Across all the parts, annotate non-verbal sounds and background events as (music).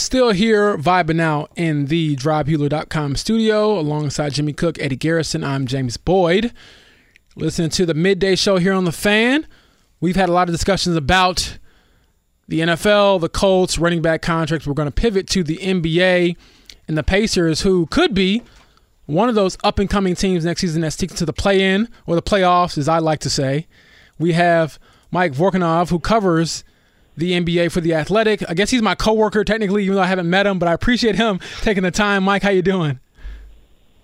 Still here, vibing out in the drivehelo.com studio alongside Jimmy Cook, Eddie Garrison. I'm James Boyd. Listening to the midday show here on The Fan. We've had a lot of discussions about the NFL, the Colts, running back contracts. We're going to pivot to the NBA and the Pacers, who could be one of those up and coming teams next season that sticks to the play in or the playoffs, as I like to say. We have Mike Vorkunov, who covers the NBA for the Athletic. I guess he's my coworker technically, even though I haven't met him, but I appreciate him taking the time. Mike, how you doing?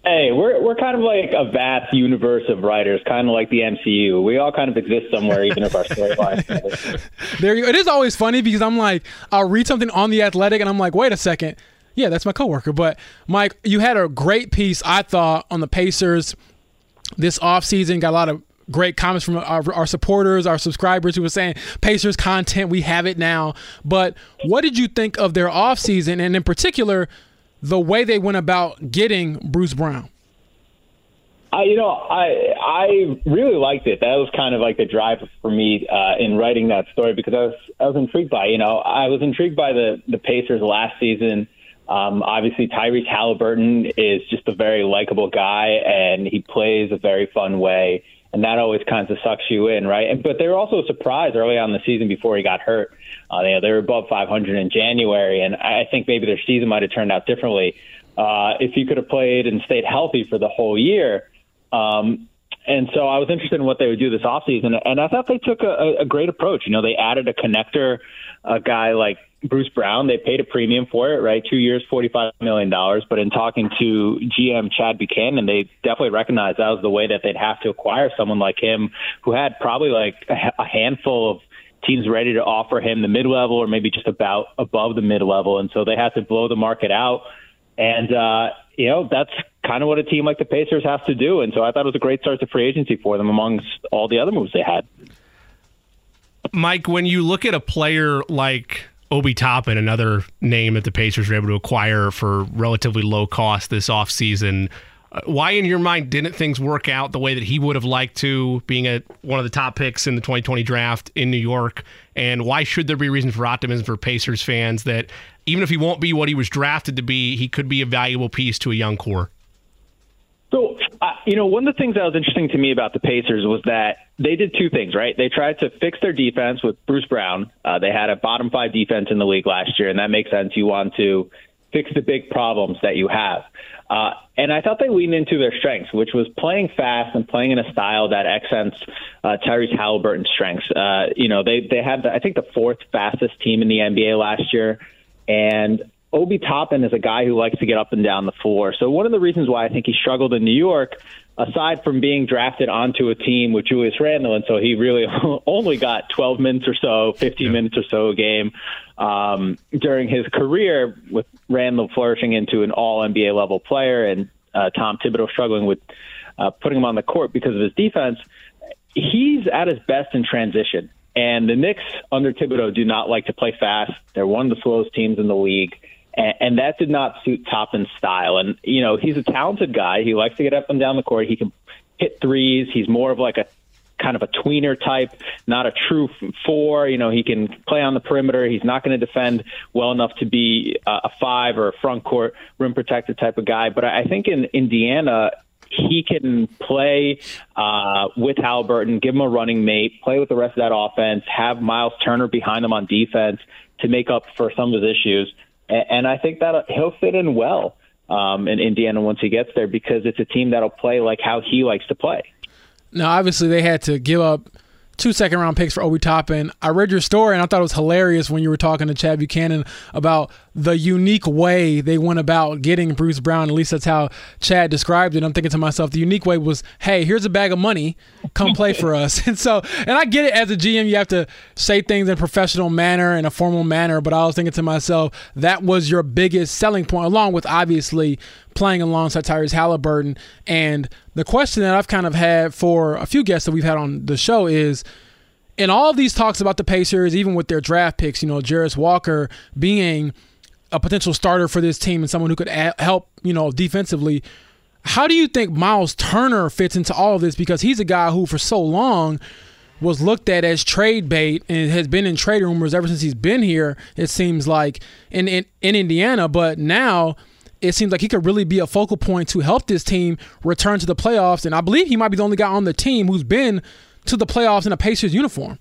Hey, we're we're kind of like a vast universe of writers, kind of like the MCU. We all kind of exist somewhere, even if our storylines. (laughs) there you go. It is always funny because I'm like, I'll read something on the Athletic, and I'm like, wait a second, yeah, that's my coworker. But Mike, you had a great piece, I thought, on the Pacers this offseason. Got a lot of great comments from our, our, supporters, our subscribers who were saying Pacers content, we have it now. But what did you think of their offseason and in particular the way they went about getting Bruce Brown? I, you know, I I really liked it. That was kind of like the drive for me uh, in writing that story because I was I was intrigued by. You know, I was intrigued by the the Pacers last season. Um, obviously, Tyrese Haliburton is just a very likable guy, and he plays a very fun way, and that always kind of sucks you in, right? And, but they were also surprised early on in the season before he got hurt. Uh, they, they were above 500 in January, and I think maybe their season might have turned out differently uh, if he could have played and stayed healthy for the whole year. Um, and so I was interested in what they would do this offseason, and I thought they took a, a great approach. You know, they added a connector, a guy like Bruce Brown. They paid a premium for it, right? Two years, $45 million. But in talking to GM Chad Buchanan, they definitely recognized that was the way that they'd have to acquire someone like him who had probably like a handful of teams ready to offer him the mid level or maybe just about above the mid level. And so they had to blow the market out. And, uh, you know, that's kind of what a team like the Pacers has to do. And so I thought it was a great start to free agency for them amongst all the other moves they had. Mike, when you look at a player like Obi Toppin, another name that the Pacers were able to acquire for relatively low cost this offseason, uh, why in your mind didn't things work out the way that he would have liked to being a one of the top picks in the 2020 draft in New York? And why should there be reason for optimism for Pacers fans that even if he won't be what he was drafted to be he could be a valuable piece to a young core? So, you know, one of the things that was interesting to me about the Pacers was that they did two things, right? They tried to fix their defense with Bruce Brown. Uh, they had a bottom five defense in the league last year, and that makes sense. You want to fix the big problems that you have. Uh, and I thought they leaned into their strengths, which was playing fast and playing in a style that accents uh, Tyrese Haliburton's strengths. Uh, you know, they they had the, I think the fourth fastest team in the NBA last year, and Obi Toppin is a guy who likes to get up and down the floor. So one of the reasons why I think he struggled in New York, aside from being drafted onto a team with Julius Randle, and so he really (laughs) only got 12 minutes or so, 15 yeah. minutes or so a game um, during his career, with Randle flourishing into an All NBA level player, and uh, Tom Thibodeau struggling with uh, putting him on the court because of his defense. He's at his best in transition. And the Knicks under Thibodeau do not like to play fast. They're one of the slowest teams in the league and, and that did not suit Toppin's style. And you know, he's a talented guy. He likes to get up and down the court. He can hit threes. He's more of like a kind of a tweener type, not a true four. You know, he can play on the perimeter. He's not going to defend well enough to be a five or a front court rim protector type of guy. But I think in Indiana, he can play uh, with Haliburton, give him a running mate, play with the rest of that offense, have Miles Turner behind him on defense to make up for some of his issues and I think that he'll fit in well um, in Indiana once he gets there because it's a team that'll play like how he likes to play. Now, obviously, they had to give up two second round picks for Obi Toppin. I read your story and I thought it was hilarious when you were talking to Chad Buchanan about the unique way they went about getting Bruce Brown. At least that's how Chad described it. I'm thinking to myself, the unique way was, hey, here's a bag of money, come play for us. (laughs) And so, and I get it as a GM, you have to say things in a professional manner in a formal manner. But I was thinking to myself, that was your biggest selling point, along with obviously playing alongside Tyrese Haliburton. And the question that I've kind of had for a few guests that we've had on the show is in all these talks about the Pacers, even with their draft picks, you know, Jarace Walker being a potential starter for this team and someone who could help, you know, defensively. How do you think Miles Turner fits into all of this? Because he's a guy who, for so long, was looked at as trade bait and has been in trade rumors ever since he's been here. It seems like in in, in Indiana, but now it seems like he could really be a focal point to help this team return to the playoffs. And I believe he might be the only guy on the team who's been to the playoffs in a Pacers uniform.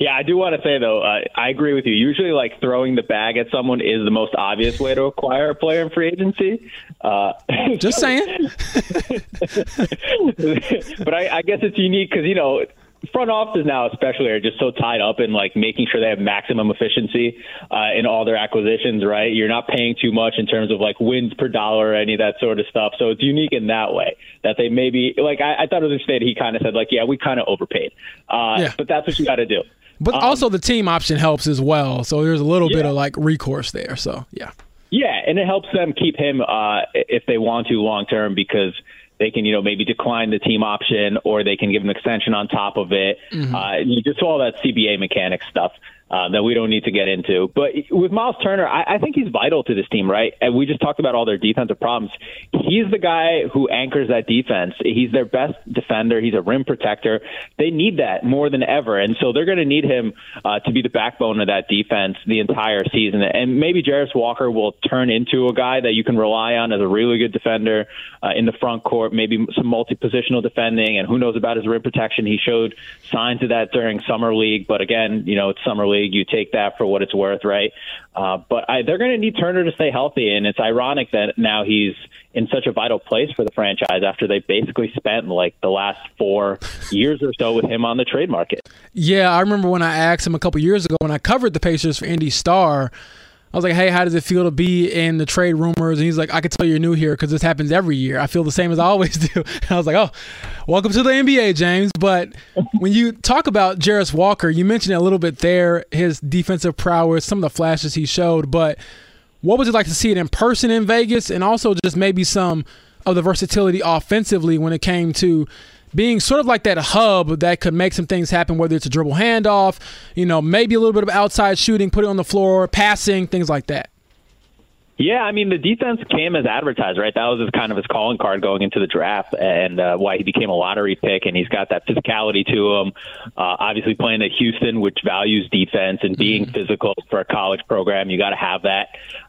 Yeah, I do want to say though, uh, I agree with you. Usually, like throwing the bag at someone is the most obvious way to acquire a player in free agency. Uh, Just (laughs) saying. but I, I guess it's unique because you know front offices now especially are just so tied up in like making sure they have maximum efficiency uh, in all their acquisitions right you're not paying too much in terms of like wins per dollar or any of that sort of stuff so it's unique in that way that they maybe like i, I thought it was interesting he kind of said like yeah we kind of overpaid uh, yeah. but that's what you got to do but um, also the team option helps as well so there's a little yeah. bit of like recourse there so yeah yeah and it helps them keep him uh, if they want to long term because they can, you know, maybe decline the team option or they can give an extension on top of it. Mm-hmm. Uh, just all that CBA mechanic stuff uh, that we don't need to get into. But with Miles Turner, I, I think he's vital to this team, right? And we just talked about all their defensive problems. He's the guy who anchors that defense. He's their best defender. He's a rim protector. They need that more than ever, and so they're going to need him uh, to be the backbone of that defense the entire season. And maybe Jarace Walker will turn into a guy that you can rely on as a really good defender uh, in the front court. Maybe some multi-positional defending, and who knows about his rim protection? He showed signs of that during summer league, but again, you know, it's summer league league. You take that for what it's worth, right? Uh, but I, they're going to need Turner to stay healthy, and it's ironic that now he's in such a vital place for the franchise after they basically spent like the last four years or so with him on the trade market. Yeah, I remember when I asked him a couple years ago when I covered the Pacers for Indy Star. I was like, hey, how does it feel to be in the trade rumors? And he's like, I can tell you're new here because this happens every year. I feel the same as I always (laughs) do. And I was like, oh, welcome to the NBA, James. But (laughs) when you talk about Jarace Walker, you mentioned it a little bit there, his defensive prowess, some of the flashes he showed. But what was it like to see it in person in Vegas and also just maybe some of the versatility offensively when it came to being sort of like that hub that could make some things happen, whether it's a dribble handoff, you know, maybe a little bit of outside shooting, put it on the floor, passing, things like that. Yeah, I mean the defense came as advertised, right? That was his kind of his calling card going into the draft, and uh, why he became a lottery pick. And he's got that physicality to him. Uh, obviously, playing at Houston, which values defense and being mm-hmm. physical for a college program, you got to have that.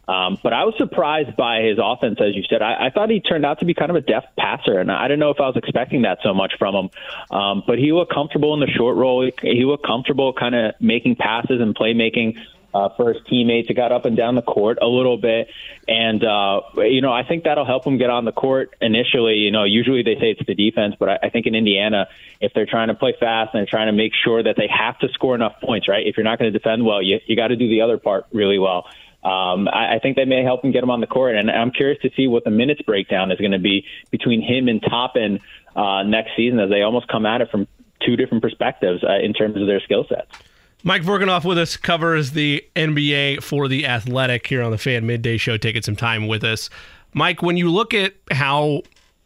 Um, but I was surprised by his offense, as you said. I, I thought he turned out to be kind of a deft passer, and I don't know if I was expecting that so much from him. Um, but he looked comfortable in the short roll. He, he looked comfortable, kind of making passes and playmaking uh, for his teammates. It got up and down the court a little bit, and uh, you know I think that'll help him get on the court initially. You know, usually they say it's the defense, but I, I think in Indiana, if they're trying to play fast and trying to make sure that they have to score enough points, right? If you're not going to defend well, you you got to do the other part really well. Um, I, I think they may help him get him on the court, and I'm curious to see what the minutes breakdown is going to be between him and Toppin uh, next season, as they almost come at it from two different perspectives uh, in terms of their skill sets. Mike Vorkunov with us covers the NBA for the Athletic here on the Fan Midday Show, taking some time with us. Mike, when you look at how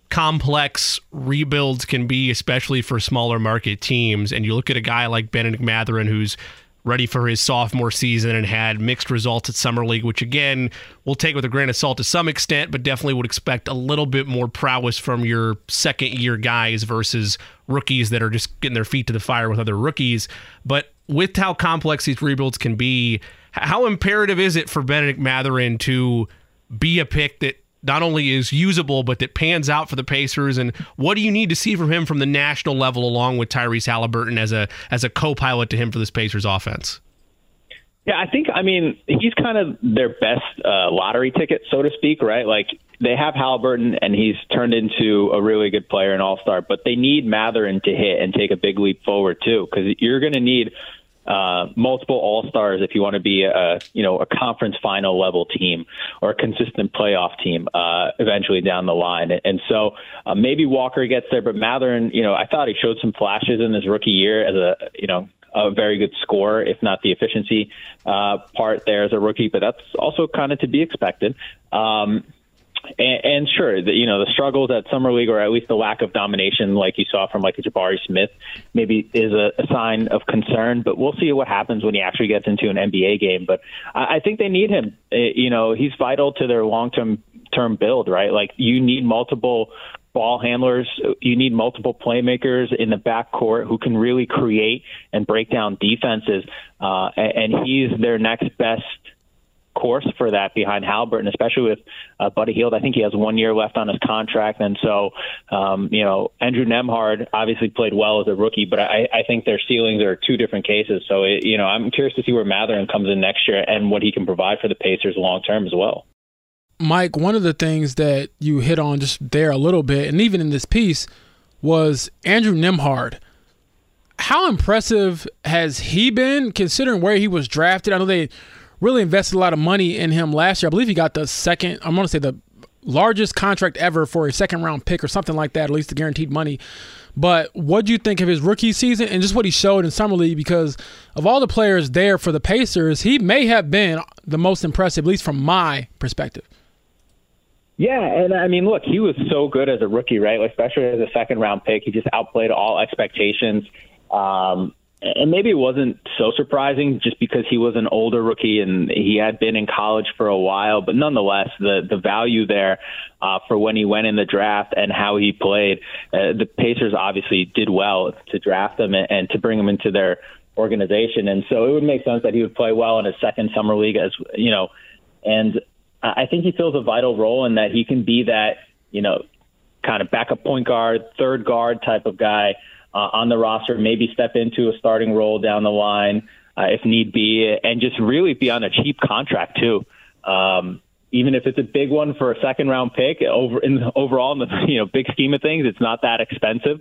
complex rebuilds can be, especially for smaller market teams, and you look at a guy like Bennedict Mathurin who's ready for his sophomore season and had mixed results at Summer League, which again, we'll take with a grain of salt to some extent, but definitely would expect a little bit more prowess from your second year guys versus rookies that are just getting their feet to the fire with other rookies. But with how complex these rebuilds can be, how imperative is it for Bennedict Mathurin to be a pick that not only is usable but that pans out for the Pacers? And what do you need to see from him from the national level, along with Tyrese Haliburton as a as a co-pilot to him for this Pacers offense? Yeah, I think I mean he's kind of their best uh, lottery ticket, so to speak, right? Like they have Haliburton, and he's turned into a really good player, an All Star, but they need Mathurin to hit and take a big leap forward too, because you're going to need uh, multiple All Stars if you want to be a you know a conference final level team or a consistent playoff team uh, eventually down the line. And so uh, maybe Walker gets there, but Mathurin, you know, I thought he showed some flashes in his rookie year as a you know a very good scorer, if not the efficiency uh, part there as a rookie. But that's also kind of to be expected. Um, and, and sure, the, you know the struggles at summer league, or at least the lack of domination, like you saw from like Jabari Smith, maybe is a, a sign of concern. But we'll see what happens when he actually gets into an NBA game. But I, I think they need him. It, you know, he's vital to their long term term build, right? Like you need multiple ball handlers. You need multiple playmakers in the backcourt who can really create and break down defenses. Uh, and, and he's their next best course for that behind Halbert, and especially with uh, Buddy Hield. I think he has one year left on his contract, and so um, you know Andrew Nembhard obviously played well as a rookie, but I, I think their ceilings are two different cases. So it, you know I'm curious to see where Mathurin comes in next year and what he can provide for the Pacers long term as well. Mike, one of the things that you hit on just there a little bit, and even in this piece, was Andrew Nembhard How impressive has he been considering where he was drafted? I know they really invested a lot of money in him last year. I believe he got the second, I'm going to say the largest contract ever for a second round pick or something like that, at least the guaranteed money. But what do you think of his rookie season and just what he showed in summer league? Because of all the players there for the Pacers, he may have been the most impressive, at least from my perspective. Yeah, and I mean, look, he was so good as a rookie, right? Especially as a second round pick, he just outplayed all expectations. Um, and maybe it wasn't so surprising just because he was an older rookie and he had been in college for a while. But nonetheless, the the value there uh, for when he went in the draft and how he played, uh, the Pacers obviously did well to draft him and, and to bring him into their organization. And so it would make sense that he would play well in his second summer league, as you know. And I think he fills a vital role in that he can be that you know kind of backup point guard, third guard type of guy uh, on the roster, maybe step into a starting role down the line uh, if need be, and just really be on a cheap contract too. Um, even if it's a big one for a second round pick, over in overall in the (laughs) you know big scheme of things, it's not that expensive,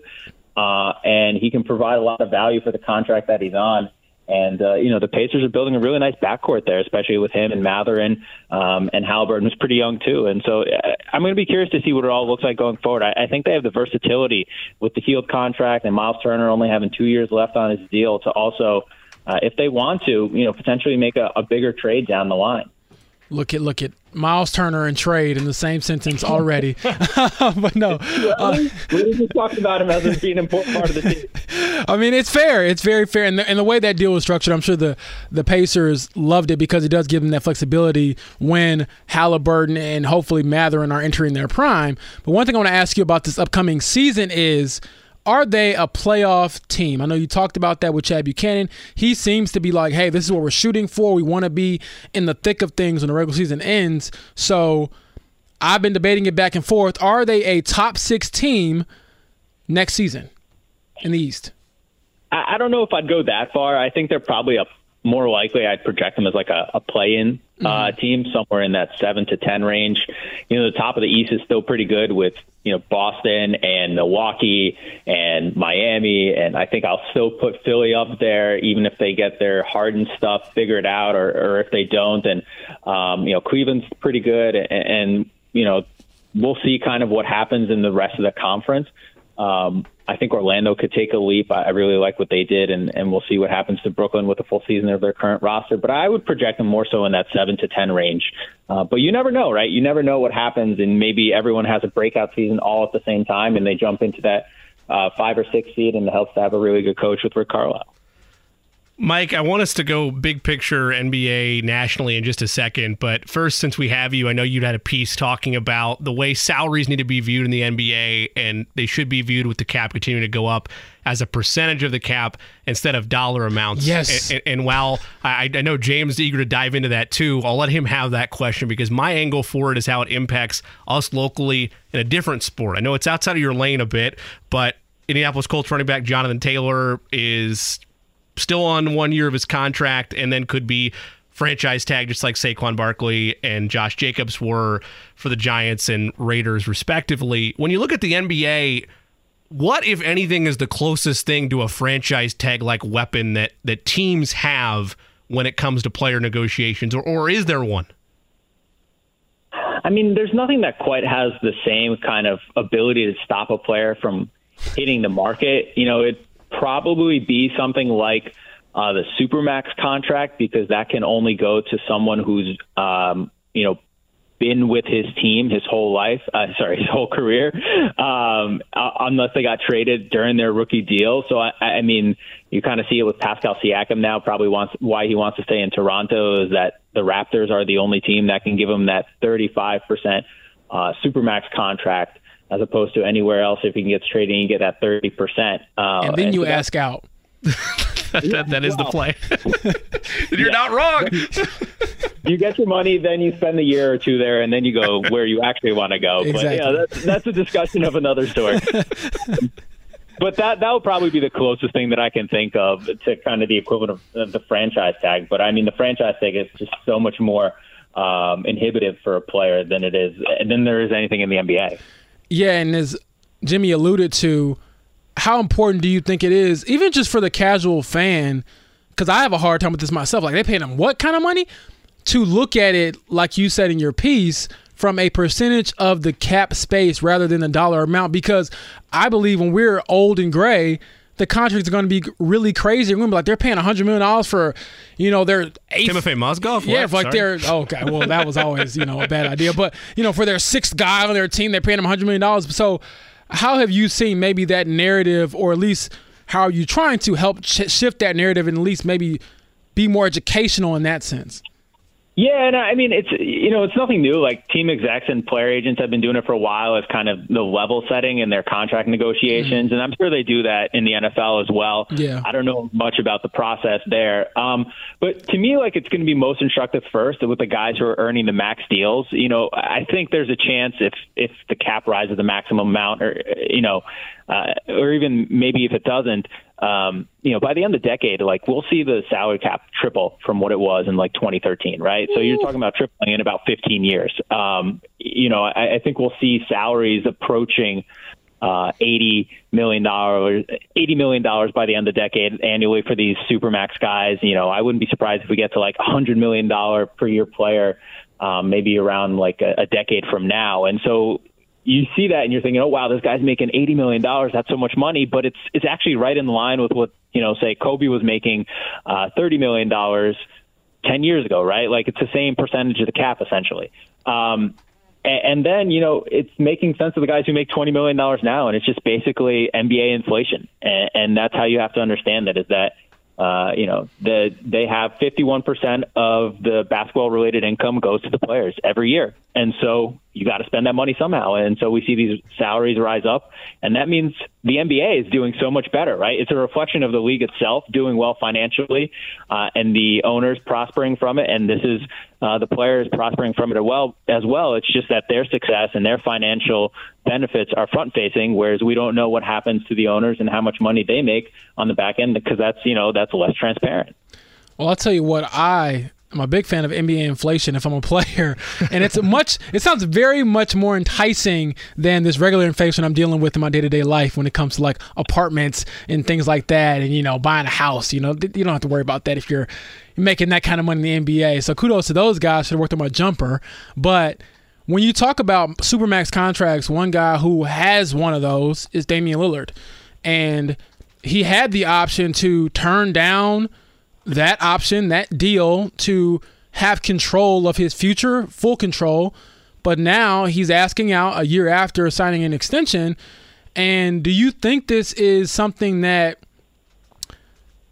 uh, and he can provide a lot of value for the contract that he's on. And uh, you know the Pacers are building a really nice backcourt there, especially with him and Mathurin um, and Haliburton, who's pretty young too. And so uh, I'm going to be curious to see what it all looks like going forward. I, I think they have the versatility with the Hield contract and Miles Turner only having two years left on his deal to also, uh, if they want to, you know, potentially make a, a bigger trade down the line. Look at look at Miles Turner and trade in the same sentence already. (laughs) but no, uh, we just talked about him as being an important part of the team. (laughs) I mean, it's fair. It's very fair, and the, and the way that deal was structured, I'm sure the the Pacers loved it because it does give them that flexibility when Haliburton and hopefully Mathurin are entering their prime. But one thing I want to ask you about this upcoming season is are they a playoff team? I know you talked about that with Chad Buchanan. He seems to be like, hey, this is what we're shooting for. We want to be in the thick of things when the regular season ends. So I've been debating it back and forth. Are they a top six team next season in the East? I don't know if I'd go that far. I think they're probably a more likely I'd project them as like a, a play-in uh, mm-hmm. team somewhere in that seven to ten range. You know, the top of the East is still pretty good with you know Boston and Milwaukee and Miami, and I think I'll still put Philly up there, even if they get their Harden stuff figured out, or, or if they don't. And um, you know, Cleveland's pretty good, and, and you know, we'll see kind of what happens in the rest of the conference. Um, I think Orlando could take a leap. I really like what they did, and, and we'll see what happens to Brooklyn with a full season of their current roster. But I would project them more so in that seven to ten range. Uh, but you never know, right? You never know what happens, and maybe everyone has a breakout season all at the same time, and they jump into that uh, five or six seed, and it helps to have a really good coach with Rick Carlisle. Mike, I want us to go big picture NBA nationally in just a second. But first, since we have you, I know you had a piece talking about the way salaries need to be viewed in the NBA, and they should be viewed with the cap continuing to go up as a percentage of the cap instead of dollar amounts. Yes. And, and while I, I know James is eager to dive into that too, I'll let him have that question because my angle for it is how it impacts us locally in a different sport. I know it's outside of your lane a bit, but Indianapolis Colts running back Jonathan Taylor is still on one year of his contract and then could be franchise tag just like Saquon Barkley and Josh Jacobs were for the Giants and Raiders respectively. When you look at the NBA, what, if anything, is the closest thing to a franchise tag like weapon that that teams have when it comes to player negotiations, or, or is there one? I mean, there's nothing that quite has the same kind of ability to stop a player from hitting the market. You know, it'd probably be something like uh, the supermax contract because that can only go to someone who's um, you know been with his team his whole life, uh, (laughs) sorry, his whole career, um, uh, unless they got traded during their rookie deal. So I, I mean, you kind of see it with Pascal Siakam now. Probably wants why he wants to stay in Toronto is that the Raptors are the only team that can give him that 35 percent uh, supermax contract as opposed to anywhere else. If he gets traded, you get that 30 percent. Uh, and then and you so ask out. (laughs) that, that is the play. (laughs) You're not wrong. (laughs) you get your money, then you spend a year or two there, and then you go where you actually want to go. Exactly. But yeah, that's, that's a discussion of another story. but that that would probably be the closest thing that I can think of to kind of the equivalent of the franchise tag. But I mean, the franchise tag is just so much more um, inhibitive for a player than it is than there is anything in the NBA. Yeah, and as Jimmy alluded to, how important do you think it is, even just for the casual fan? Because I have a hard time with this myself. Like they paying them what kind of money? To look at it, like you said in your piece, from a percentage of the cap space rather than the dollar amount. Because I believe when we're old and gray, the contracts are going to be really crazy. We're going to be like they're paying hundred million dollars for, you know, their eighth. Timofey Mozgov. Yeah, like they're oh, okay. Well, that was always you know a bad idea, but you know for their sixth guy on their team, they're paying them hundred million dollars. So how have you seen maybe that narrative, or at least how are you trying to help sh- shift that narrative and at least maybe be more educational in that sense? Yeah, and I mean it's you know it's nothing new. Like team execs and player agents have been doing it for a while as kind of the level setting in their contract negotiations, mm-hmm. and I'm sure they do that in the NFL as well. Yeah, I don't know much about the process there, um, but to me, like it's going to be most instructive first with the guys who are earning the max deals. You know, I think there's a chance if if the cap rises the maximum amount, or you know, uh, or even maybe if it doesn't, um, you know, by the end of the decade, like we'll see the salary cap triple from what it was in like 2013, right? So you're talking about tripling in about 15 years. Um, you know, I, I think we'll see salaries approaching uh, 80 million dollars, 80 million dollars by the end of the decade annually for these supermax guys. You know, I wouldn't be surprised if we get to like a hundred million dollar per year player, um, maybe around like a, a decade from now. And so you see that and you're thinking, oh wow, this guy's making eighty million dollars. That's so much money, but it's it's actually right in line with what you know, say Kobe was making uh, thirty million dollars ten years ago, right? Like it's the same percentage of the cap essentially. Um, and, and then you know it's making sense of the guys who make twenty million dollars now, and it's just basically NBA inflation, and, and that's how you have to understand that is that uh, you know, the, they have 51% of the basketball related income goes to the players every year. And so you got to spend that money somehow. And so we see these salaries rise up. And that means the NBA is doing so much better, right? It's a reflection of the league itself doing well financially uh, and the owners prospering from it. And this is uh, the players prospering from it as well, as well. It's just that their success and their financial benefits are front facing, whereas we don't know what happens to the owners and how much money they make on the back end because that's, you know, that's less transparent. Well, I'll tell you what I I'm a big fan of NBA inflation if I'm a player, (laughs) and it's much. It sounds very much more enticing than this regular inflation I'm dealing with in my day to day life when it comes to like apartments and things like that, and you know buying a house. You know you don't have to worry about that if you're making that kind of money in the NBA. So kudos to those guys have worked on my jumper, but. When you talk about supermax contracts, one guy who has one of those is Damian Lillard. And he had the option to turn down that option, that deal to have control of his future, full control. But now he's asking out a year after signing an extension. And do you think this is something that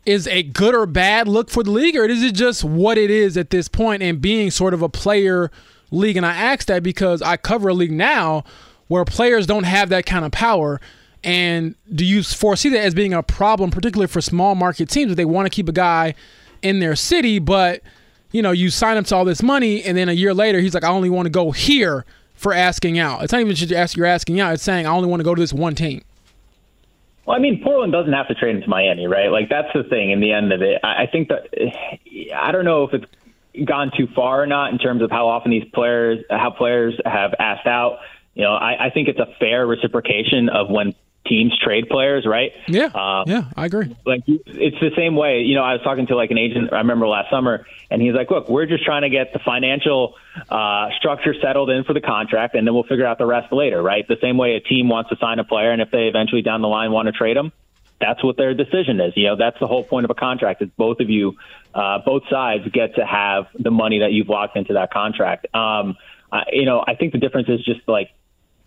is a good or bad look for the league, or is it just what it is at this point and being sort of a player league? And I ask that because I cover a league now where players don't have that kind of power. And do you foresee that as being a problem, particularly for small market teams, that they want to keep a guy in their city, but you know, you sign him to all this money, and then a year later, he's like, I only want to go here for asking out. It's not even just ask you're asking out; it's saying I only want to go to this one team. Well, I mean, Portland doesn't have to trade him to Miami, right? Like that's the thing. In the end of it, I think that I don't know if it's gone too far or not in terms of how often these players, how players have asked out. You know, I, I think it's a fair reciprocation of when teams trade players, right? Yeah, uh, yeah, I agree. Like it's the same way. You know, I was talking to like an agent. I remember last summer, and he's like, "Look, we're just trying to get the financial uh, structure settled in for the contract, and then we'll figure out the rest later, right? The same way a team wants to sign a player, and if they eventually down the line want to trade them, that's what their decision is. You know, that's the whole point of a contract. Is both of you, uh, both sides get to have the money that you've locked into that contract. Um, I, you know, I think the difference is just like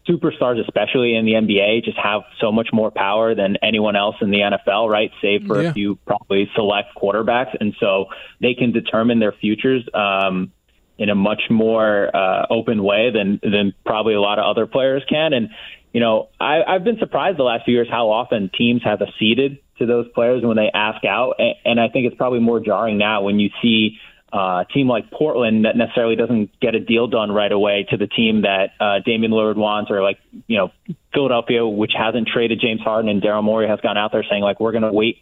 superstars, especially in the NBA, just have so much more power than anyone else in the NFL, right? Save for yeah. a few probably select quarterbacks, and so they can determine their futures um, in a much more uh, open way than than probably a lot of other players can. And you know, I, I've been surprised the last few years how often teams have acceded to those players when they ask out, and, and I think it's probably more jarring now when you see uh, a team like Portland that necessarily doesn't get a deal done right away to the team that uh, Damian Lillard wants, or like you know Philadelphia, which hasn't traded James Harden, and Daryl Morey has gone out there saying like we're going to wait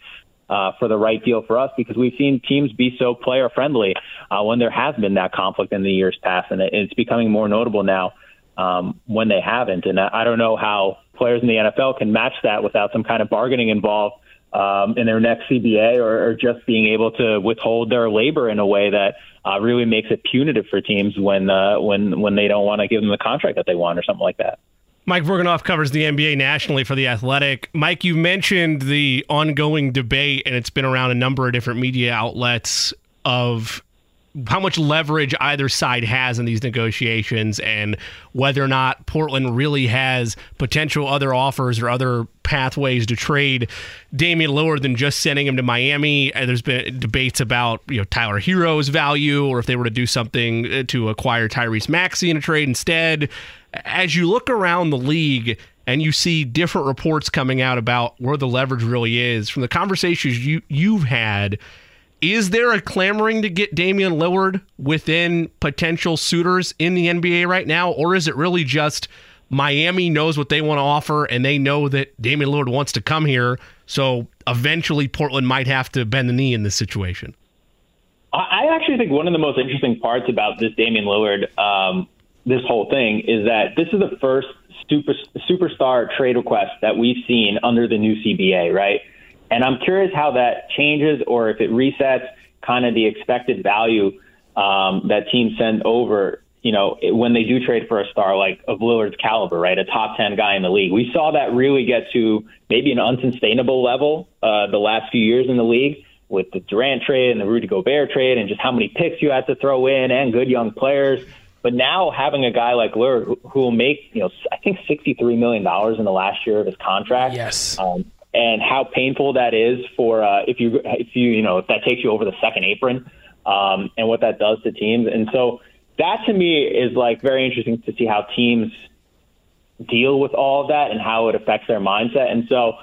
uh, for the right deal for us because we've seen teams be so player friendly uh, when there has been that conflict in the years past, and it's becoming more notable now um, when they haven't. And I don't know how players in the NFL can match that without some kind of bargaining involved um, in their next CBA or, or, just being able to withhold their labor in a way that uh, really makes it punitive for teams when uh, when when they don't want to give them the contract that they want or something like that. Mike Vorkunov covers the NBA nationally for The Athletic. Mike, you mentioned the ongoing debate, and it's been around a number of different media outlets of how much leverage either side has in these negotiations and whether or not Portland really has potential other offers or other pathways to trade Damian Lillard than just sending him to Miami. There's been debates about, you know, Tyler Herro's value or if they were to do something uh, to acquire Tyrese Maxey in a trade instead. As you look around the league, and you see different reports coming out about where the leverage really is from the conversations you you've had is there a clamoring to get Damian Lillard within potential suitors in the NBA right now, or is it really just Miami knows what they want to offer and they know that Damian Lillard wants to come here, so eventually Portland might have to bend the knee in this situation? I actually think one of the most interesting parts about this Damian Lillard, um, this whole thing, is that this is the first super, superstar trade request that we've seen under the new CBA, right? And I'm curious how that changes or if it resets kind of the expected value um, that teams send over, you know, when they do trade for a star like of Lillard's caliber, right? A top 10 guy in the league. We saw that really get to maybe an unsustainable level uh, the last few years in the league with the Durant trade and the Rudy Gobert trade and just how many picks you had to throw in and good young players. But now having a guy like Lillard who, who will make, you know, I think $63 million in the last year of his contract. Yes. Um, and how painful that is for uh, if you if you you know if that takes you over the second apron um, and what that does to teams. And so that to me is like very interesting to see how teams deal with all of that and how it affects their mindset. And so,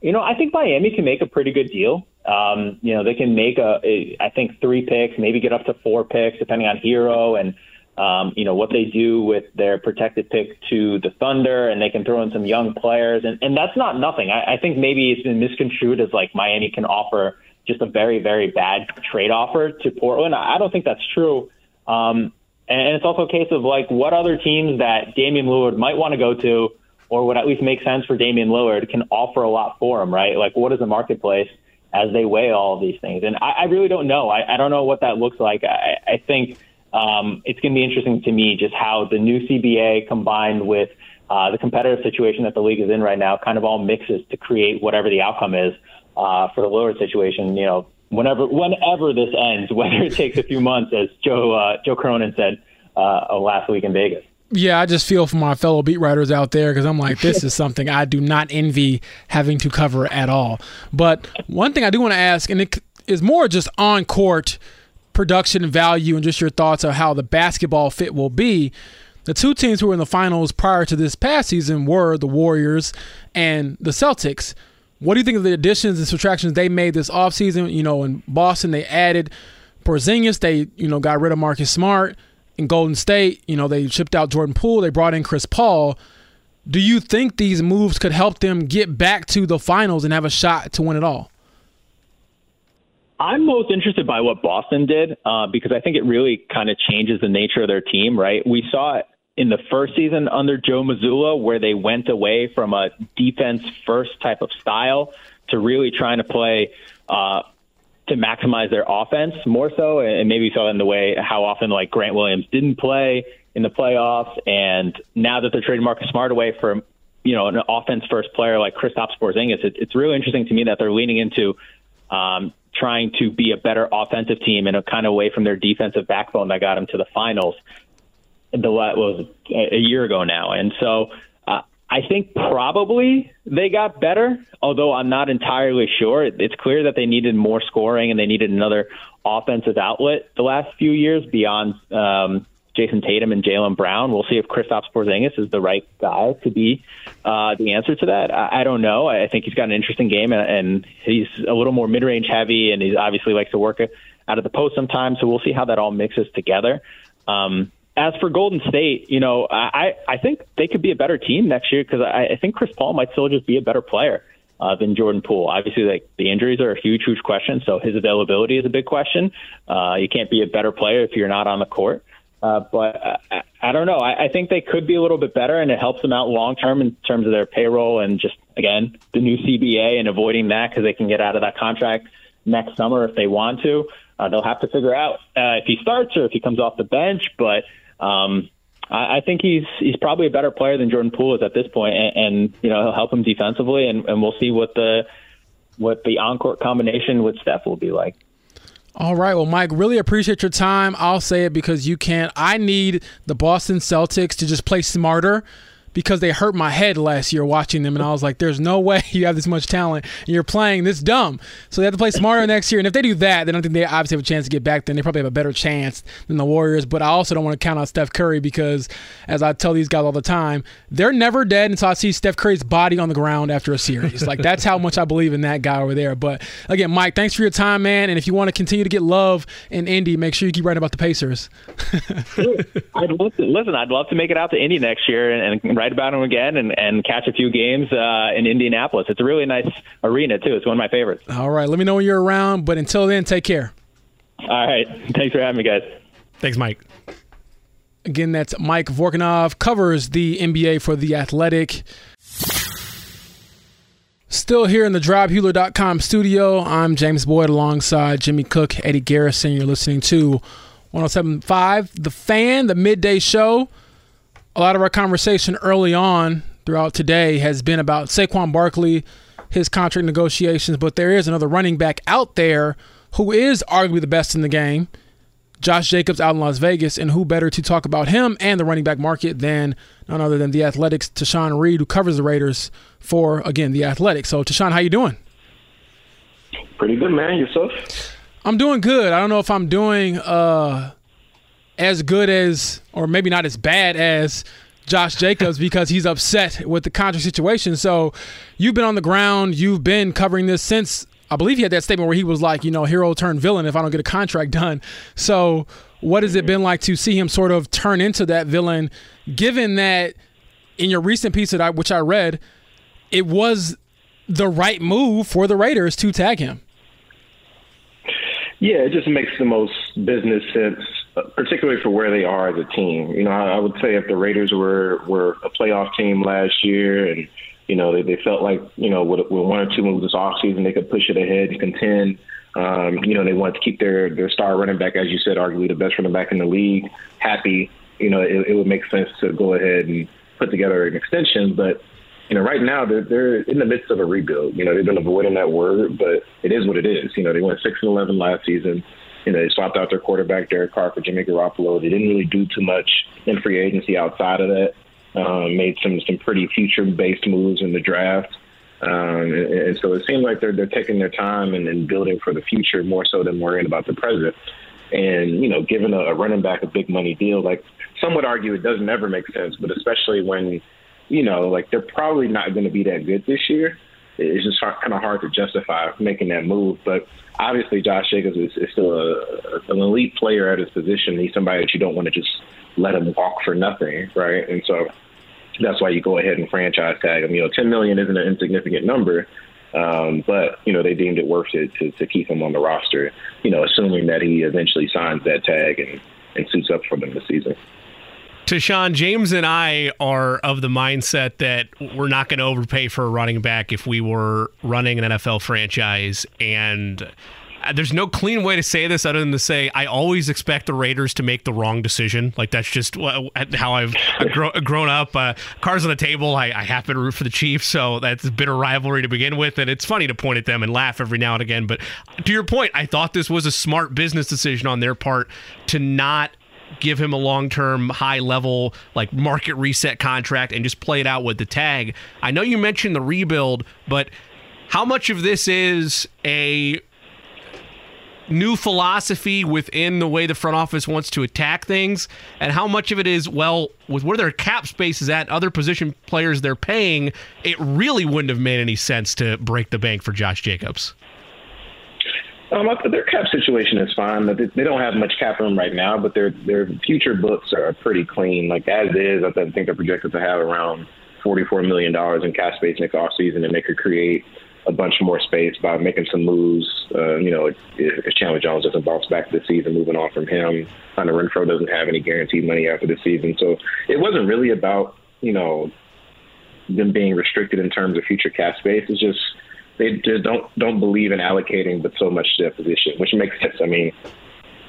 you know, I think Miami can make a pretty good deal. Um, you know, they can make a, a I think three picks, maybe get up to four picks depending on Herro and um, you know, what they do with their protected pick to the Thunder, and they can throw in some young players. And, and that's not nothing. I, I think maybe it's been misconstrued as like Miami can offer just a very, very bad trade offer to Portland. I don't think that's true. Um, and it's also a case of like what other teams that Damian Lillard might want to go to or would at least make sense for Damian Lillard can offer a lot for him, right? Like what is the marketplace as they weigh all of these things? And I, I really don't know. I, I don't know what that looks like. I, I think um, it's going to be interesting to me just how the new CBA combined with uh, the competitive situation that the league is in right now kind of all mixes to create whatever the outcome is uh, for the Lillard situation. You know, whenever whenever this ends, (laughs) whether it takes a few months, as Joe uh, Joe Cronin said uh, last week in Vegas. Yeah, I just feel for my fellow beat writers out there because I'm like, this is (laughs) something I do not envy having to cover at all. But one thing I do want to ask, and it is more just on court production value and just your thoughts of how the basketball fit will be. The two teams who were in the finals prior to this past season were the Warriors and the Celtics. What do you think of the additions and subtractions they made this offseason? You know, in Boston, they added Porzingis. They, you know, got rid of Marcus Smart. In Golden State, you know, they shipped out Jordan Poole. They brought in Chris Paul. Do you think these moves could help them get back to the finals and have a shot to win it all? I'm most interested by what Boston did uh, because I think it really kind of changes the nature of their team. Right? We saw it in the first season under Joe Mazzulla, where they went away from a defense first type of style to really trying to play uh, to maximize their offense more so, and maybe saw in the way how often like Grant Williams didn't play in the playoffs, and now that they're trading Marcus Smart away from you know an offense first player like Kristaps Porzingis, it, it's really interesting to me that they're leaning into um, trying to be a better offensive team and a kind of away from their defensive backbone that got them to the finals. The what was a year ago now, and so uh, I think probably they got better. Although I'm not entirely sure. It's clear that they needed more scoring and they needed another offensive outlet the last few years beyond um, Jayson Tatum and Jaylen Brown. We'll see if Kristaps Porzingis is the right guy to be uh, the answer to that. I, I don't know. I think he's got an interesting game, and, and he's a little more mid-range heavy, and he obviously likes to work out of the post sometimes. So we'll see how that all mixes together. Um, as for Golden State, you know, I, I think they could be a better team next year because I, I think Chris Paul might still just be a better player uh, than Jordan Poole. Obviously, like the injuries are a huge, huge question. So his availability is a big question. Uh, you can't be a better player if you're not on the court. Uh, but I, I don't know. I, I think they could be a little bit better, and it helps them out long term in terms of their payroll and just again the new CBA and avoiding that because they can get out of that contract next summer if they want to. Uh, they'll have to figure out uh, if he starts or if he comes off the bench. But um, I, I think he's he's probably a better player than Jordan Poole is at this point, and, and you know he'll help him defensively, and, and we'll see what the what the on-court combination with Steph will be like. All right. Well, Mike, really appreciate your time. I'll say it because you can't. I need the Boston Celtics to just play smarter because they hurt my head last year watching them, and I was like, "There's no way (laughs) you have this much talent and you're playing this dumb." So they have to play smarter (laughs) next year, and if they do that, then I think they obviously have a chance to get back. Then they probably have a better chance than the Warriors. But I also don't want to count out Steph Curry because, as I tell these guys all the time, they're never dead until I see Steph Curry's body on the ground after a series. like that's how much I believe in that guy over there. But again, Mike, thanks for your time, man. And if you want to continue to get love in Indy, make sure you keep writing about the Pacers. (laughs) I'd love to listen. I'd love to make it out to Indy next year and, and write about him again and, and catch a few games uh, in Indianapolis. It's a really nice arena too. It's one of my favorites. All right, let me know when you're around. But until then, take care. All right, (laughs) thanks for having me, guys. Thanks, Mike. Again, that's Mike Vorkunov, covers the NBA for The Athletic. Still here in the DriveHuler.com studio, I'm James Boyd alongside Jimmy Cook, Eddie Garrison. You're listening to 1075 The Fan, the midday show. A lot of our conversation early on throughout today has been about Saquon Barkley, his contract negotiations, but there is another running back out there who is arguably the best in the game. Josh Jacobs out in Las Vegas, and who better to talk about him and the running back market than none other than the Athletics, Tashan Reed, who covers the Raiders for again the Athletics. So, Tashan, how you doing? Pretty good, man. Yourself? I'm doing good. I don't know if I'm doing uh, as good as, or maybe not as bad as Josh Jacobs because he's upset with the contract situation. So, you've been on the ground. You've been covering this since I believe he had that statement where he was like, you know, hero turned villain if I don't get a contract done. So, what has it been like to see him sort of turn into that villain, given that in your recent piece that I, which I read, it was the right move for the Raiders to tag him? Yeah, it just makes the most business sense, particularly for where they are as a team. You know, I would say if the Raiders were were a playoff team last year and you know, they, they felt like, you know, with, with one or two moves this offseason, they could push it ahead and contend. Um, you know, they wanted to keep their, their star running back, as you said, arguably the best running back in the league, happy. You know, it, it would make sense to go ahead and put together an extension. But, you know, right now they're, they're in the midst of a rebuild. You know, they've been avoiding that word, but it is what it is. You know, they went 6 and 11 last season. You know, they swapped out their quarterback, Derek Carr, for Jimmy Garoppolo. They didn't really do too much in free agency outside of that. Um, made some some pretty future based moves in the draft. Um, and, and, so it seems like they're they're taking their time and, and, building for the future more so than worrying about the present. And you know, giving a, a running back a big money deal, like some would argue, it doesn't ever make sense. But especially when you know, like they're probably not going to be that good this year. It's just kind of hard to justify making that move. But obviously, Josh Jacobs is, is still a, an elite player at his position. He's somebody that you don't want to just let him walk for nothing, right? And so that's why you go ahead and franchise tag him. You know, 10 million isn't an insignificant number, um, but you know they deemed it worth it to, to keep him on the roster. You know, assuming that he eventually signs that tag and, and suits up for them this season. Tashan, James and I are of the mindset that we're not going to overpay for a running back if we were running an NFL franchise. And uh, there's no clean way to say this other than to say I always expect the Raiders to make the wrong decision. Like that's just how I've, grown up. Uh, cars on the table. I, I, happen to root for the Chiefs, so that's a bitter rivalry to begin with, and it's funny to point at them and laugh every now and again. But to your point, I thought this was a smart business decision on their part to not give him a long term, high level, like market reset contract and just play it out with the tag. I know you mentioned the rebuild, but how much of this is a new philosophy within the way the front office wants to attack things and how much of it is well with where their cap space is at other position players they're paying it really wouldn't have made any sense to break the bank for Josh Jacobs um, their cap situation is fine. They don't have much cap room right now, but their their future books are pretty clean. Like as is, I think they're projected to have around forty-four million dollars in cap space next offseason, and they could create a bunch more space by making some moves. Uh, you know, if, if Chandler Jones doesn't bounce back this season, moving on from him, Hunter Renfrow doesn't have any guaranteed money after the season, so it wasn't really about you know them being restricted in terms of future cap space. It's just they just don't don't believe in allocating but so much to their position, which makes sense. I mean,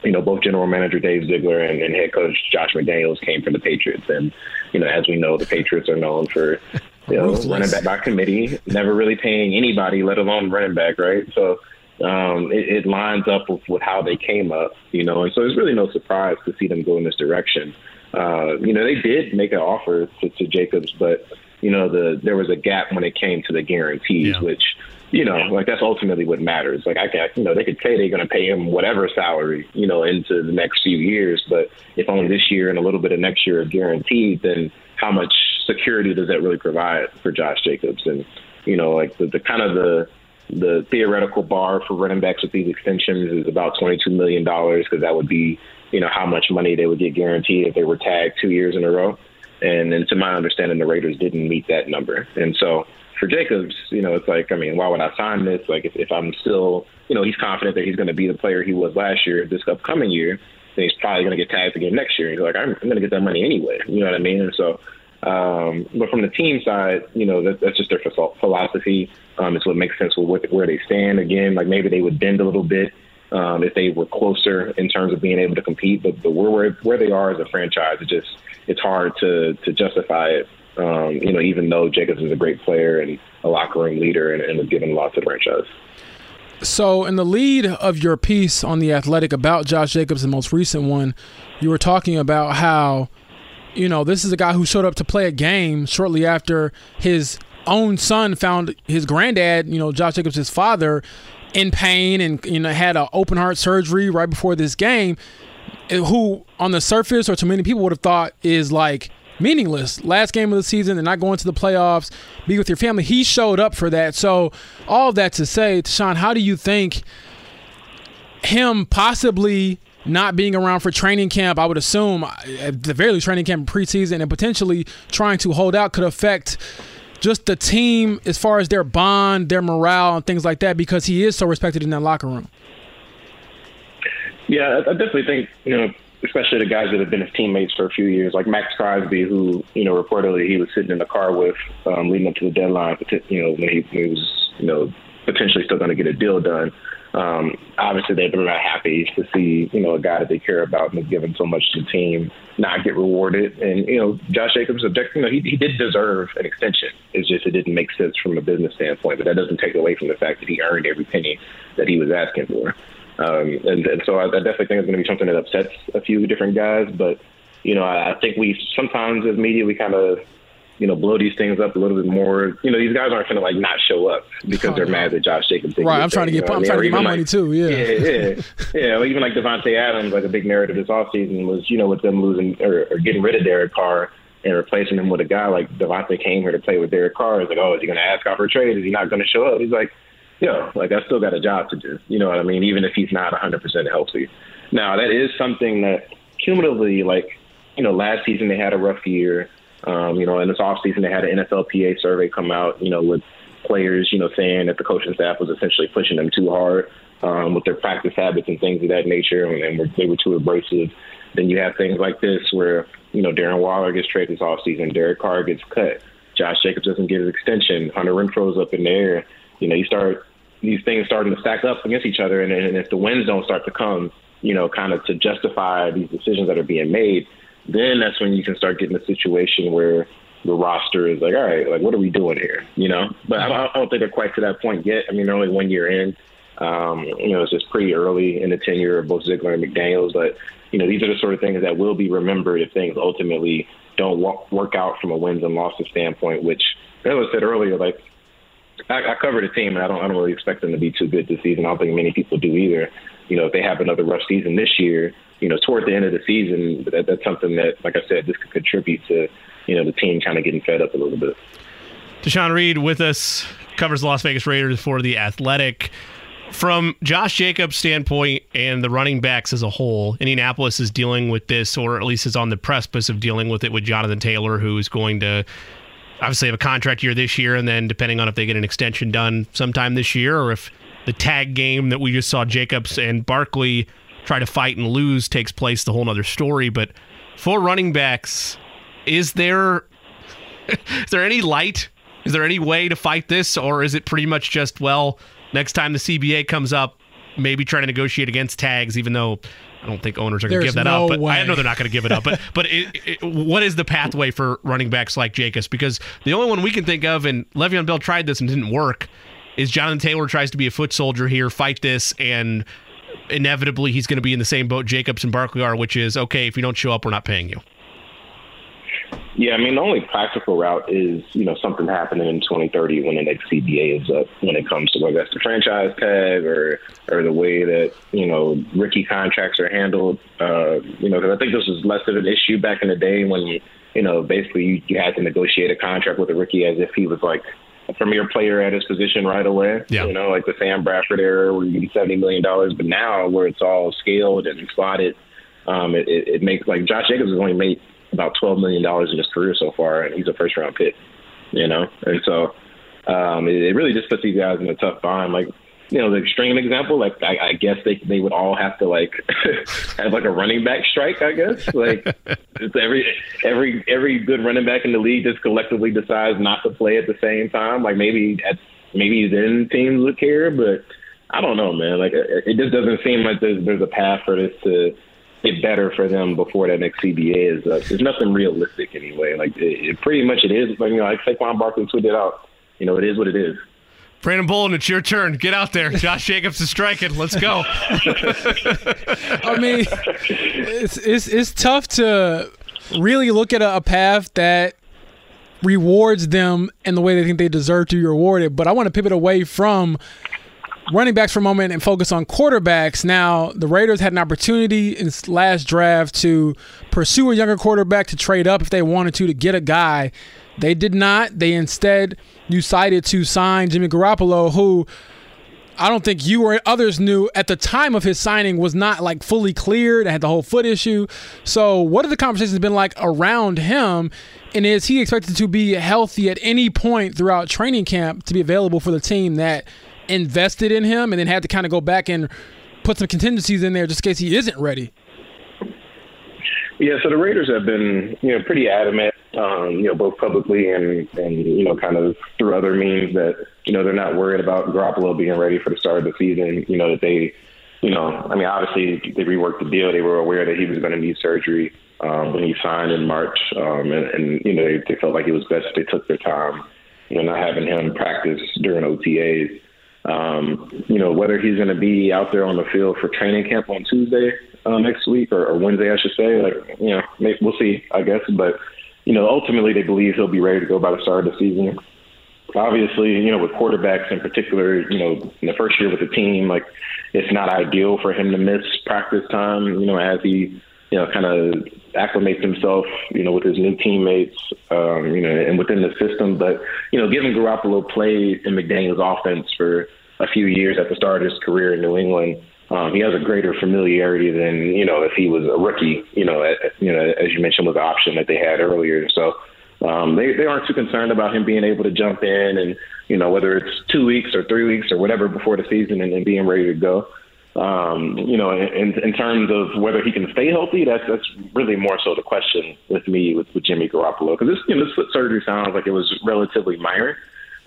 you know, both general manager Dave Ziegler and, and head coach Josh McDaniels came from the Patriots, and you know, as we know, the Patriots are known for you know running back by committee, never really paying anybody, let alone running back, right? So. Um, it, it lines up with, with how they came up, you know, and so it's really no surprise to see them go in this direction. Uh, you know, they did make an offer to, to Jacobs, but you know, the there was a gap when it came to the guarantees, yeah. which you know, like that's ultimately what matters. Like I can, you know, they could say they're going to pay him whatever salary, you know, into the next few years, but if only this year and a little bit of next year are guaranteed, then how much security does that really provide for Josh Jacobs? And you know, like the, the kind of the the theoretical bar for running backs with these extensions is about twenty two million dollars because that would be, you know, how much money they would get guaranteed if they were tagged two years in a row. And then, to my understanding, the Raiders didn't meet that number, and so for Jacobs, you know, it's like, I mean, why would I sign this? Like, if, if I'm still, you know, he's confident that he's going to be the player he was last year, this upcoming year, then he's probably going to get tagged again next year. And he's like, I'm, I'm going to get that money anyway. You know what I mean? And so, um, but from the team side, you know, that, that's just their philosophy. Um, it's what makes sense with what, where they stand. Again, like maybe they would bend a little bit um, if they were closer in terms of being able to compete. But, but where, where they are as a franchise, it just it's hard to to justify it um, you know, even though Jacobs is a great player and a locker room leader and, and has given lots of franchise. So, in the lead of your piece on The Athletic about Josh Jacobs, the most recent one, you were talking about how, you know, this is a guy who showed up to play a game shortly after his own son found his granddad, you know, Josh Jacobs, his father, in pain and, you know, had an open heart surgery right before this game, who on the surface or to many people would have thought is like meaningless. Last game of the season, they're not going to the playoffs, be with your family. He showed up for that. So, all that to say, Sean, how do you think him possibly not being around for training camp, I would assume, at the very least, training camp preseason, and potentially trying to hold out could affect just the team as far as their bond, their morale, and things like that, because he is so respected in that locker room? Yeah, I definitely think, you know, especially the guys that have been his teammates for a few years, like Maxx Crosby, who you know reportedly he was sitting in the car with um, leading up to the deadline. You know when he, he was you know potentially still going to get a deal done. Um, obviously, they've been not happy to see you know a guy that they care about and given so much to the team not get rewarded. And you know Josh Jacobs, object, you know he, he did deserve an extension. It's just it didn't make sense from a business standpoint, but that doesn't take away from the fact that he earned every penny that he was asking for. Um, and, and so I, I definitely think it's going to be something that upsets a few different guys. But you know, I, I think we sometimes as media we kind of you know blow these things up a little bit more. You know, these guys aren't going to like not show up because they're (laughs) mad that Josh Jacobs. Right, I'm trying to get you know, I'm trying to get my like, money too. Yeah, yeah, yeah. (laughs) yeah well, even like Davante Adams, like a big narrative this offseason was you know with them losing or, or getting rid of Derek Carr and replacing him with a guy like Davante came here to play with Derek Carr. It's like, oh, is he going to ask out for a trade? Is he not going to show up? He's like, you know, like I still got a job to do. You know what I mean? Even if he's not 100% healthy. Now that is something that cumulatively, like you know, last season they had a rough year. Um, you know, in this off season they had an NFLPA survey come out. You know, with players, you know, saying that the coaching staff was essentially pushing them too hard um, with their practice habits and things of that nature, and, and they were too abrasive. then you have things like this where you know Darren Waller gets traded this offseason, Derek Carr gets cut, Josh Jacobs doesn't get his extension, Hunter Renfrow's up in the air. You know, you start these things starting to stack up against each other, and, and if the wins don't start to come, you know, kind of to justify these decisions that are being made, then that's when you can start getting a situation where the roster is like, all right, like what are we doing here? You know, but I don't, I don't think they're quite to that point yet. I mean, they're only one year in. Um, you know, it's just pretty early in the tenure of both Ziegler and McDaniels, but you know, these are the sort of things that will be remembered if things ultimately don't work out from a wins and losses standpoint. Which, as I said earlier, like I, I cover the team, and I don't, I don't really expect them to be too good this season. I don't think many people do either. You know, if they have another rough season this year, you know, toward the end of the season, that, that's something that, like I said, this could contribute to, you know, the team kind of getting fed up a little bit. Tashan Reed with us covers the Las Vegas Raiders for the Athletic. From Josh Jacobs' standpoint and the running backs as a whole, Indianapolis is dealing with this, or at least is on the precipice of dealing with it with Jonathan Taylor, who is going to obviously have a contract year this year, and then depending on if they get an extension done sometime this year, or if the tag game that we just saw Jacobs and Barkley try to fight and lose takes place, the whole other story. But for running backs, is there (laughs) is there any light? Is there any way to fight this, or is it pretty much just well, next time the CBA comes up, maybe try to negotiate against tags, even though I don't think owners are going to give that no up. But way. I know they're not going to give it up. But but it, it, what is the pathway for running backs like Jacobs? Because the only one we can think of, and Le'Veon Bell tried this and didn't work, is Jonathan Taylor tries to be a foot soldier here, fight this, and inevitably he's going to be in the same boat Jacobs and Barkley are, which is okay if you don't show up, we're not paying you. Yeah, I mean, the only practical route is, you know, something happening in 2030 when the next CBA is up when it comes to whether that's the franchise tag or or the way that, you know, rookie contracts are handled. Uh, you know, because I think this was less of an issue back in the day when, you, you know, basically you, you had to negotiate a contract with a rookie as if he was like a premier player at his position right away. Yeah. You know, like the Sam Bradford era where you get $70 million. But now where it's all scaled and slotted, um, it, it, it makes like Josh Jacobs has only made about twelve million dollars in his career so far, and he's a first round pick. You know, and so um, it, it really just puts these guys in a tough bind. Like, you know, the extreme example, like I, I guess they they would all have to like (laughs) have like a running back strike. I guess like (laughs) it's every every every good running back in the league just collectively decides not to play at the same time. Like maybe at maybe then teams would care, but I don't know, man. Like it, it just doesn't seem like there's there's a path for this to get better for them before that next CBA is up. There's nothing realistic anyway. Like it, it pretty much it is. Like you know, like Saquon Barkley tweeted out. You know, it is what it is. Brandon Bolden, it's your turn. Get out there. Josh Jacobs is striking. Let's go. (laughs) I mean, it's it's it's tough to really look at a, a path that rewards them in the way they think they deserve to be rewarded. But I want to pivot away from running backs for a moment and focus on quarterbacks. Now, the Raiders had an opportunity in last draft to pursue a younger quarterback to trade up if they wanted to to get a guy. They did not. They instead decided to sign Jimmy Garoppolo, who I don't think you or others knew at the time of his signing was not like fully cleared. And had the whole foot issue. So, what have the conversations been like around him? And is he expected to be healthy at any point throughout training camp to be available for the team that invested in him and then had to kind of go back and put some contingencies in there just in case he isn't ready? Yeah, so the Raiders have been, you know, pretty adamant, um, you know, both publicly and and you know, kind of through other means that you know they're not worried about Garoppolo being ready for the start of the season. You know that they, you know, I mean, obviously they reworked the deal. They were aware that he was going to need surgery um, when he signed in March, um, and, and you know they, they felt like it was best if they took their time, you know, not having him practice during OTAs. Um, you know, whether he's going to be out there on the field for training camp on Tuesday uh, next week or, or Wednesday, I should say. Like, you know, maybe, we'll see, I guess. But, you know, ultimately they believe he'll be ready to go by the start of the season. Obviously, you know, with quarterbacks in particular, you know, in the first year with the team, like, it's not ideal for him to miss practice time, you know, as he, you know, kind of acclimates himself, you know, with his new teammates, um, you know, and within the system. But, you know, given Garoppolo played in McDaniels' offense for a few years at the start of his career in New England, um, he has a greater familiarity than you know if he was a rookie. You know, at, you know, as you mentioned, was the option that they had earlier. So um, they they aren't too concerned about him being able to jump in and you know whether it's two weeks or three weeks or whatever before the season and, and being ready to go. Um, you know, in, in terms of whether he can stay healthy, that's that's really more so the question with me with, with Jimmy Garoppolo because this you know this foot surgery sounds like it was relatively minor.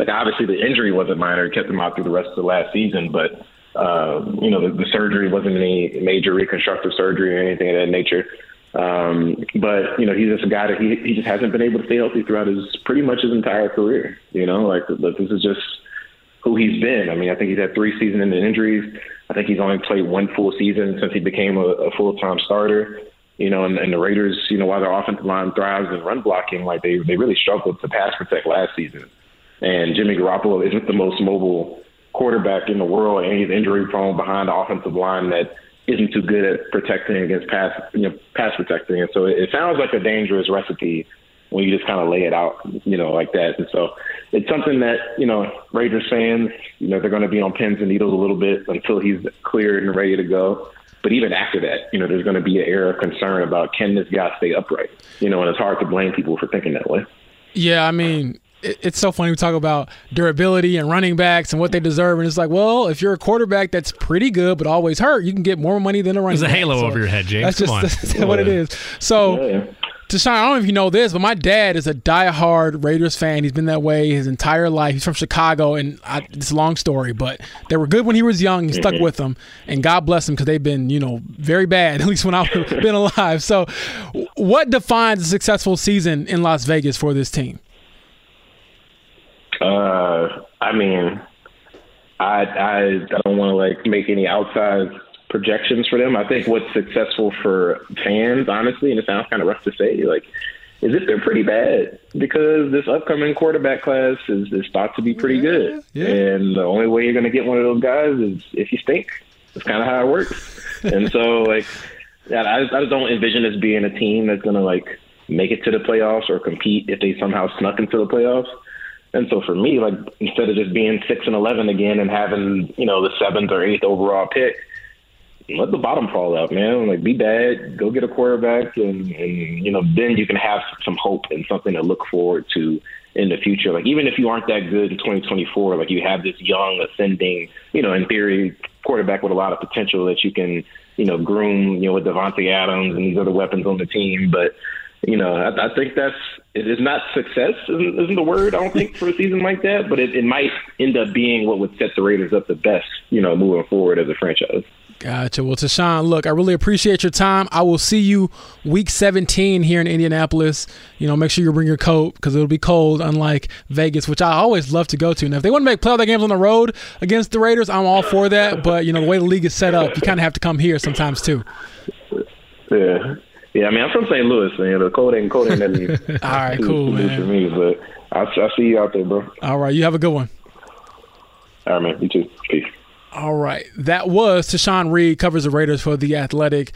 Like obviously the injury wasn't minor; it kept him out through the rest of the last season. But uh, you know the, the surgery wasn't any major reconstructive surgery or anything of that nature. Um, but you know he's just a guy that he he just hasn't been able to stay healthy throughout his pretty much his entire career. You know, like this is just who he's been. I mean, I think he's had three seasons in injuries. I think he's only played one full season since he became a, a full time starter. You know, and, and the Raiders, you know, while their offensive line thrives in run blocking, like they they really struggled to pass protect last season. And Jimmy Garoppolo isn't the most mobile quarterback in the world, and he's injury prone behind the offensive line that isn't too good at protecting against pass, you know, pass protecting. And so it, it sounds like a dangerous recipe when you just kind of lay it out, you know, like that. And so it's something that, you know, Raiders fans, you know, they're going to be on pins and needles a little bit until he's cleared and ready to go. But even after that, you know, there's going to be an air of concern about can this guy stay upright? You know, and it's hard to blame people for thinking that way. Yeah, I mean, it's so funny we talk about durability and running backs and what they deserve, and it's like, well, if you're a quarterback that's pretty good but always hurt, you can get more money than a running. There's a halo so over your head, James. That's Come just on. (laughs) that's what it is. So. Yeah. Tashan, I don't know if you know this, but my dad is a diehard Raiders fan. He's been that way his entire life. He's from Chicago, and I, it's a long story, but they were good when he was young. He stuck mm-hmm. with them, and God bless them because they've been, you know, very bad, (laughs) at least when I've been alive. So, what defines a successful season in Las Vegas for this team? Uh, I mean, I I, I don't want to like make any outside projections for them. I think what's successful for fans, honestly, and it sounds kind of rough to say, like, is if they're pretty bad because this upcoming quarterback class is, is thought to be pretty yeah, good. Yeah. And the only way you're going to get one of those guys is if you stink. That's kind of how it works. (laughs) and so, like, yeah, I, I just don't envision this being a team that's going to, like, make it to the playoffs or compete if they somehow snuck into the playoffs. And so for me, like instead of just being six and eleven again and having you know the seventh or eighth overall pick, let the bottom fall out, man. Like be bad, go get a quarterback, and, and you know then you can have some hope and something to look forward to in the future. Like even if you aren't that good in 2024, like you have this young ascending, you know, in theory, quarterback with a lot of potential that you can, you know, groom, you know, with Davante Adams and these other weapons on the team. But you know, I, I think that's it is not success isn't, isn't the word I don't think for a season like that, but it, it might end up being what would set the Raiders up the best, you know, moving forward as a franchise. Gotcha. Well, Tashan, look, I really appreciate your time. I will see you week 17 here in Indianapolis. You know, make sure you bring your coat because it'll be cold, unlike Vegas, which I always love to go to. Now, if they want to make playoff games on the road against the Raiders, I'm all for that. But, you know, the way the league is set up, you kind of have to come here sometimes, too. Yeah. Yeah, I mean, I'm from St. Louis, man. The cold ain't cold ain't nothing. (laughs) all right, cool, man. For me, but I'll, I'll see you out there, bro. All right, you have a good one. All right, man. You too. Peace. All right. That was Tashan Reed, covers the Raiders for The Athletic.